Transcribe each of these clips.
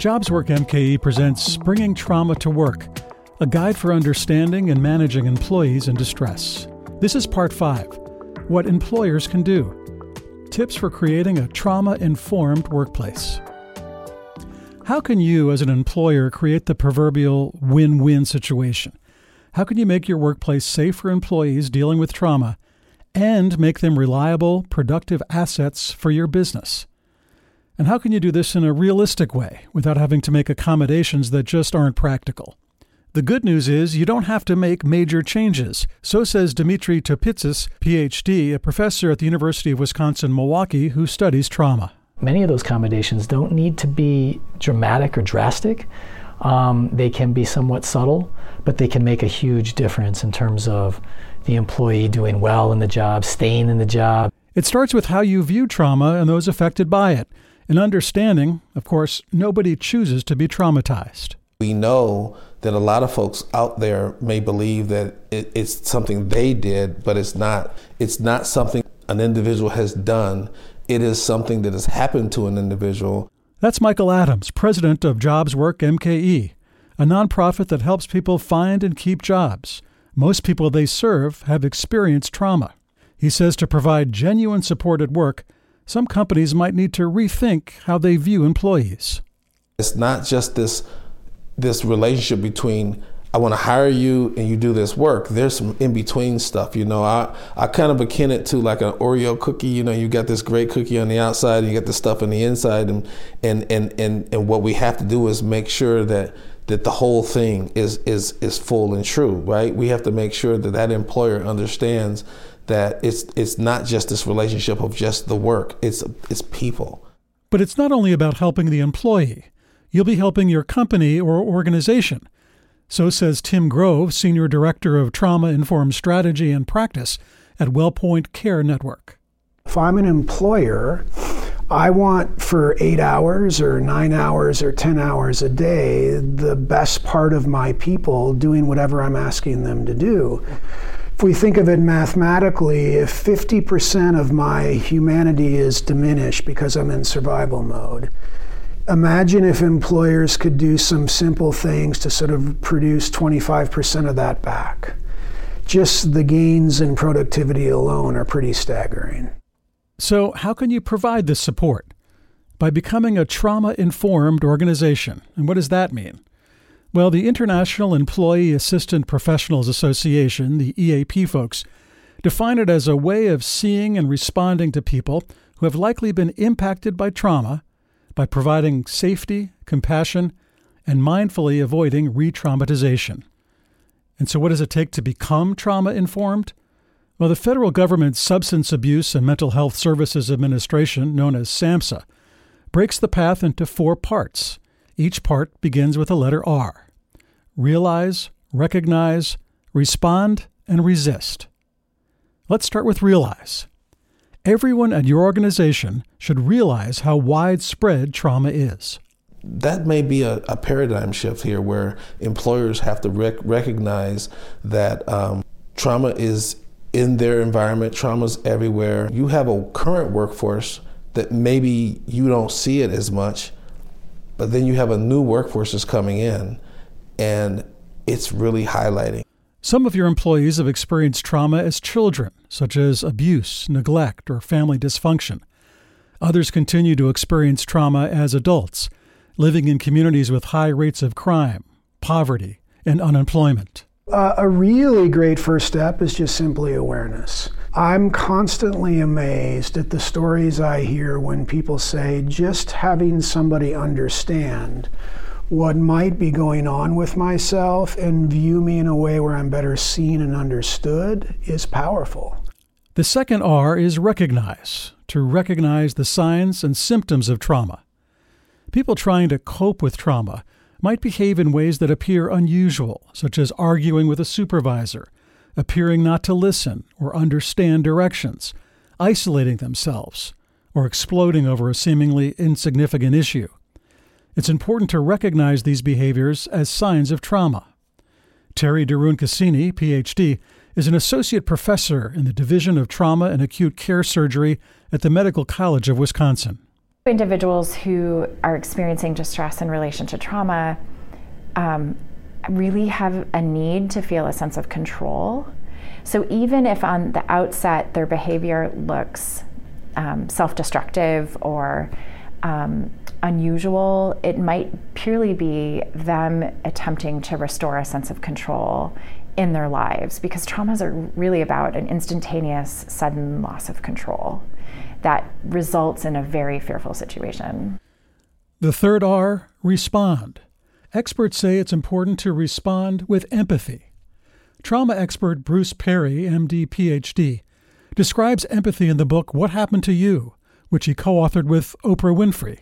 JobsWork MKE presents Bringing Trauma to Work, a guide for understanding and managing employees in distress. This is part five What Employers Can Do Tips for Creating a Trauma Informed Workplace. How can you, as an employer, create the proverbial win win situation? How can you make your workplace safe for employees dealing with trauma and make them reliable, productive assets for your business? And how can you do this in a realistic way without having to make accommodations that just aren't practical? The good news is you don't have to make major changes. So says Dimitri Topitzes, PhD, a professor at the University of Wisconsin Milwaukee who studies trauma. Many of those accommodations don't need to be dramatic or drastic. Um, they can be somewhat subtle, but they can make a huge difference in terms of the employee doing well in the job, staying in the job. It starts with how you view trauma and those affected by it. In understanding, of course, nobody chooses to be traumatized. We know that a lot of folks out there may believe that it, it's something they did, but it's not. It's not something an individual has done. It is something that has happened to an individual. That's Michael Adams, president of Jobs Work MKE, a nonprofit that helps people find and keep jobs. Most people they serve have experienced trauma. He says to provide genuine support at work, some companies might need to rethink how they view employees. It's not just this this relationship between I want to hire you and you do this work. There's some in between stuff, you know. I, I kind of akin it to like an Oreo cookie. You know, you got this great cookie on the outside and you got the stuff on the inside, and and and and, and what we have to do is make sure that that the whole thing is is is full and true, right? We have to make sure that that employer understands that it's it's not just this relationship of just the work. It's it's people. But it's not only about helping the employee. You'll be helping your company or organization. So says Tim Grove, Senior Director of Trauma Informed Strategy and Practice at WellPoint Care Network. If I'm an employer, I want for eight hours or nine hours or 10 hours a day the best part of my people doing whatever I'm asking them to do. If we think of it mathematically, if 50% of my humanity is diminished because I'm in survival mode, imagine if employers could do some simple things to sort of produce 25% of that back. Just the gains in productivity alone are pretty staggering. So, how can you provide this support? By becoming a trauma informed organization. And what does that mean? Well, the International Employee Assistance Professionals Association, the EAP folks, define it as a way of seeing and responding to people who have likely been impacted by trauma by providing safety, compassion, and mindfully avoiding re traumatization. And so, what does it take to become trauma informed? Well, the federal government's Substance Abuse and Mental Health Services Administration, known as SAMHSA, breaks the path into four parts each part begins with a letter R realize, recognize, respond, and resist. Let's start with realize. Everyone at your organization should realize how widespread trauma is. That may be a, a paradigm shift here where employers have to rec- recognize that um, trauma is in their environment, trauma's everywhere. You have a current workforce that maybe you don't see it as much but then you have a new workforce that's coming in, and it's really highlighting. Some of your employees have experienced trauma as children, such as abuse, neglect, or family dysfunction. Others continue to experience trauma as adults, living in communities with high rates of crime, poverty, and unemployment. Uh, a really great first step is just simply awareness. I'm constantly amazed at the stories I hear when people say just having somebody understand what might be going on with myself and view me in a way where I'm better seen and understood is powerful. The second R is recognize, to recognize the signs and symptoms of trauma. People trying to cope with trauma might behave in ways that appear unusual, such as arguing with a supervisor appearing not to listen or understand directions, isolating themselves, or exploding over a seemingly insignificant issue. It's important to recognize these behaviors as signs of trauma. Terri deRoon-Cassini, PhD, is an associate professor in the Division of Trauma and Acute Care Surgery at the Medical College of Wisconsin. Individuals who are experiencing distress in relation to trauma um, really have a need to feel a sense of control. So even if on the outset their behavior looks um, self destructive or um, unusual, it might purely be them attempting to restore a sense of control in their lives because traumas are really about an instantaneous, sudden loss of control that results in a very fearful situation. The third R respond. Experts say it's important to respond with empathy. Trauma expert Bruce Perry, MD, PhD, describes empathy in the book What Happened to You, which he co authored with Oprah Winfrey.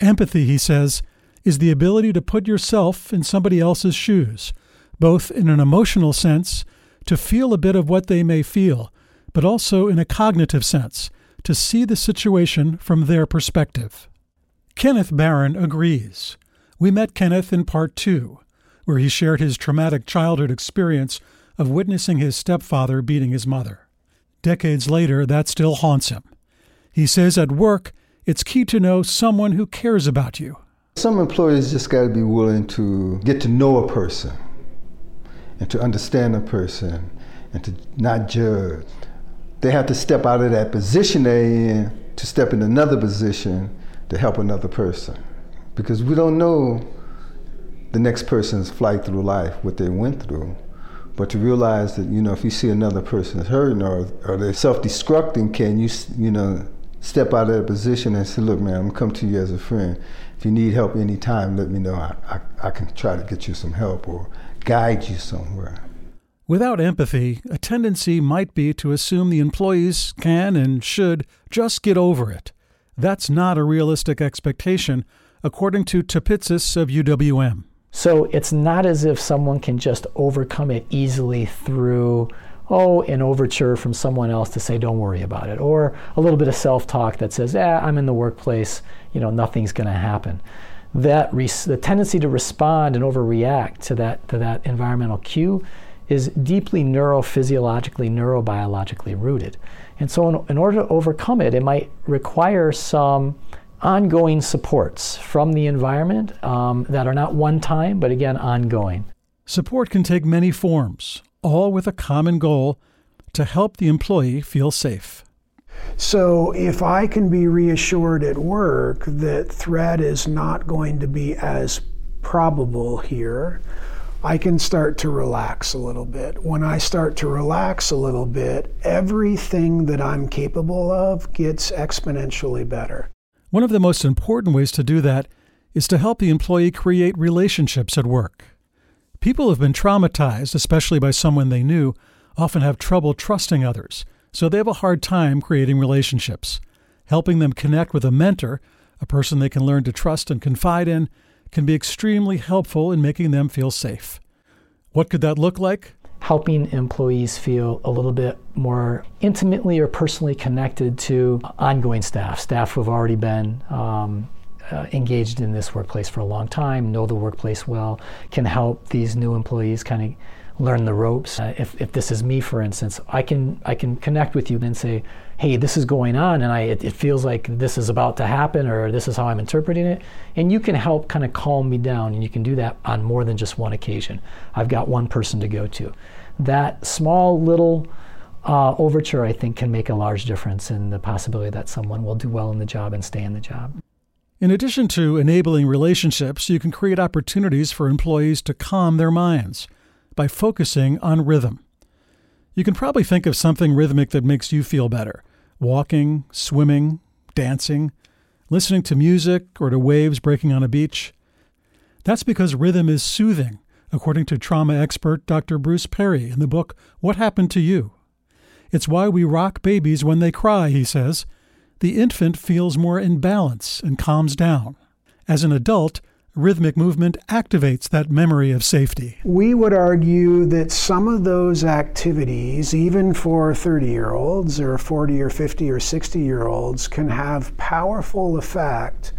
Empathy, he says, is the ability to put yourself in somebody else's shoes, both in an emotional sense, to feel a bit of what they may feel, but also in a cognitive sense, to see the situation from their perspective. Kenneth Barron agrees. We met Kenneth in part two, where he shared his traumatic childhood experience of witnessing his stepfather beating his mother. Decades later, that still haunts him. He says at work, it's key to know someone who cares about you. Some employees just got to be willing to get to know a person and to understand a person and to not judge. They have to step out of that position they're in to step in another position to help another person because we don't know the next person's flight through life, what they went through. But to realize that, you know, if you see another person hurting or, or they're self-destructing, can you, you know, step out of that position and say, look, man, I'm come to you as a friend. If you need help anytime, let me know. I, I, I can try to get you some help or guide you somewhere. Without empathy, a tendency might be to assume the employees can and should just get over it. That's not a realistic expectation according to Topitzes of UWM. So it's not as if someone can just overcome it easily through, oh, an overture from someone else to say, don't worry about it, or a little bit of self talk that says, eh, I'm in the workplace, you know, nothing's going to happen. That res- the tendency to respond and overreact to that, to that environmental cue is deeply neurophysiologically, neurobiologically rooted. And so, in, in order to overcome it, it might require some ongoing supports from the environment um, that are not one time, but again, ongoing. Support can take many forms, all with a common goal to help the employee feel safe. So, if I can be reassured at work that threat is not going to be as probable here, I can start to relax a little bit. When I start to relax a little bit, everything that I'm capable of gets exponentially better. One of the most important ways to do that is to help the employee create relationships at work. People who have been traumatized, especially by someone they knew, often have trouble trusting others, so they have a hard time creating relationships. Helping them connect with a mentor, a person they can learn to trust and confide in, can be extremely helpful in making them feel safe. What could that look like? Helping employees feel a little bit more intimately or personally connected to ongoing staff, staff who have already been um, uh, engaged in this workplace for a long time, know the workplace well, can help these new employees kind of learn the ropes. Uh, if, if this is me, for instance, I can I can connect with you and say, hey, this is going on, and I it, it, feels like this is about to happen, or this is how I'm interpreting it, and you can help kind of calm me down, and you can do that on more than just one occasion. I've got one person to go to. That small little uh, overture, I think, can make a large difference in the possibility that someone will do well in the job and stay in the job. In addition to enabling relationships, you can create opportunities for employees to calm their minds by focusing on rhythm. You can probably think of something rhythmic that makes you feel better walking, swimming, dancing, listening to music or to waves breaking on a beach. That's because rhythm is soothing, according to trauma expert Dr. Bruce Perry in the book What Happened to You? It's why we rock babies when they cry, he says. The infant feels more in balance and calms down. As an adult, rhythmic movement activates that memory of safety. We would argue that some of those activities, even for 30 year olds or 40 or 50 or 60 year olds, can have powerful effect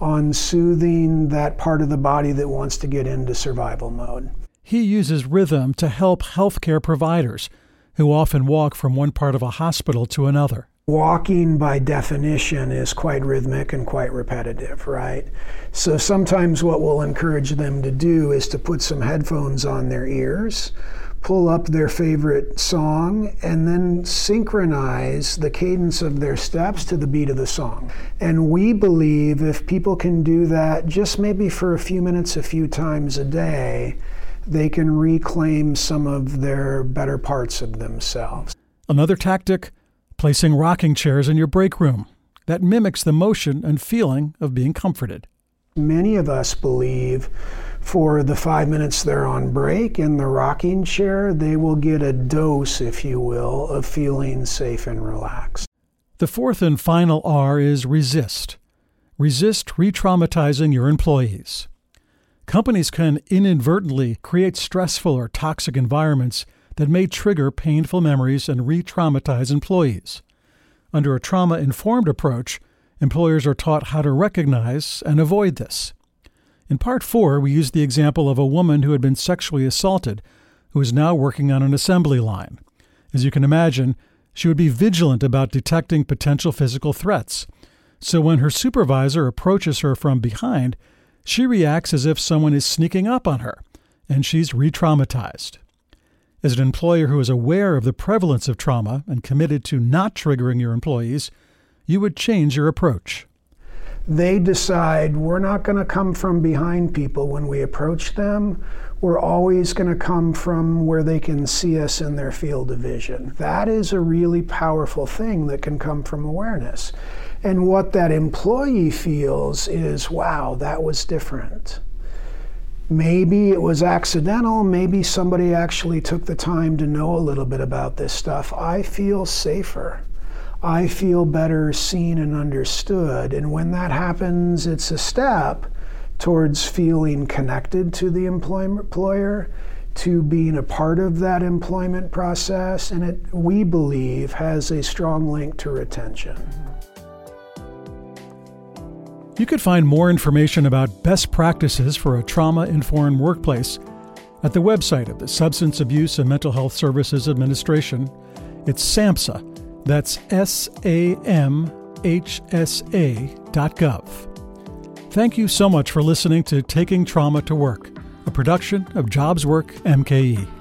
on soothing that part of the body that wants to get into survival mode. He uses rhythm to help healthcare providers who often walk from one part of a hospital to another. Walking, by definition, is quite rhythmic and quite repetitive, right? So sometimes what we'll encourage them to do is to put some headphones on their ears, pull up their favorite song, and then synchronize the cadence of their steps to the beat of the song. And we believe if people can do that just maybe for a few minutes, a few times a day, they can reclaim some of their better parts of themselves. Another tactic placing rocking chairs in your break room. That mimics the motion and feeling of being comforted. Many of us believe for the five minutes they're on break in the rocking chair, they will get a dose, if you will, of feeling safe and relaxed. The fourth and final R is resist. Resist re traumatizing your employees. Companies can inadvertently create stressful or toxic environments that may trigger painful memories and re traumatize employees. Under a trauma informed approach, employers are taught how to recognize and avoid this. In part four, we used the example of a woman who had been sexually assaulted who is now working on an assembly line. As you can imagine, she would be vigilant about detecting potential physical threats. So when her supervisor approaches her from behind, she reacts as if someone is sneaking up on her, and she's re traumatized. As an employer who is aware of the prevalence of trauma and committed to not triggering your employees, you would change your approach. They decide we're not going to come from behind people when we approach them. We're always going to come from where they can see us in their field of vision. That is a really powerful thing that can come from awareness. And what that employee feels is wow, that was different. Maybe it was accidental. Maybe somebody actually took the time to know a little bit about this stuff. I feel safer. I feel better seen and understood. And when that happens, it's a step towards feeling connected to the employer, to being a part of that employment process. And it, we believe, has a strong link to retention. You could find more information about best practices for a trauma informed workplace at the website of the Substance Abuse and Mental Health Services Administration. It's SAMHSA. That's S A M H S A dot gov. Thank you so much for listening to Taking Trauma to Work, a production of JobsWork MKE.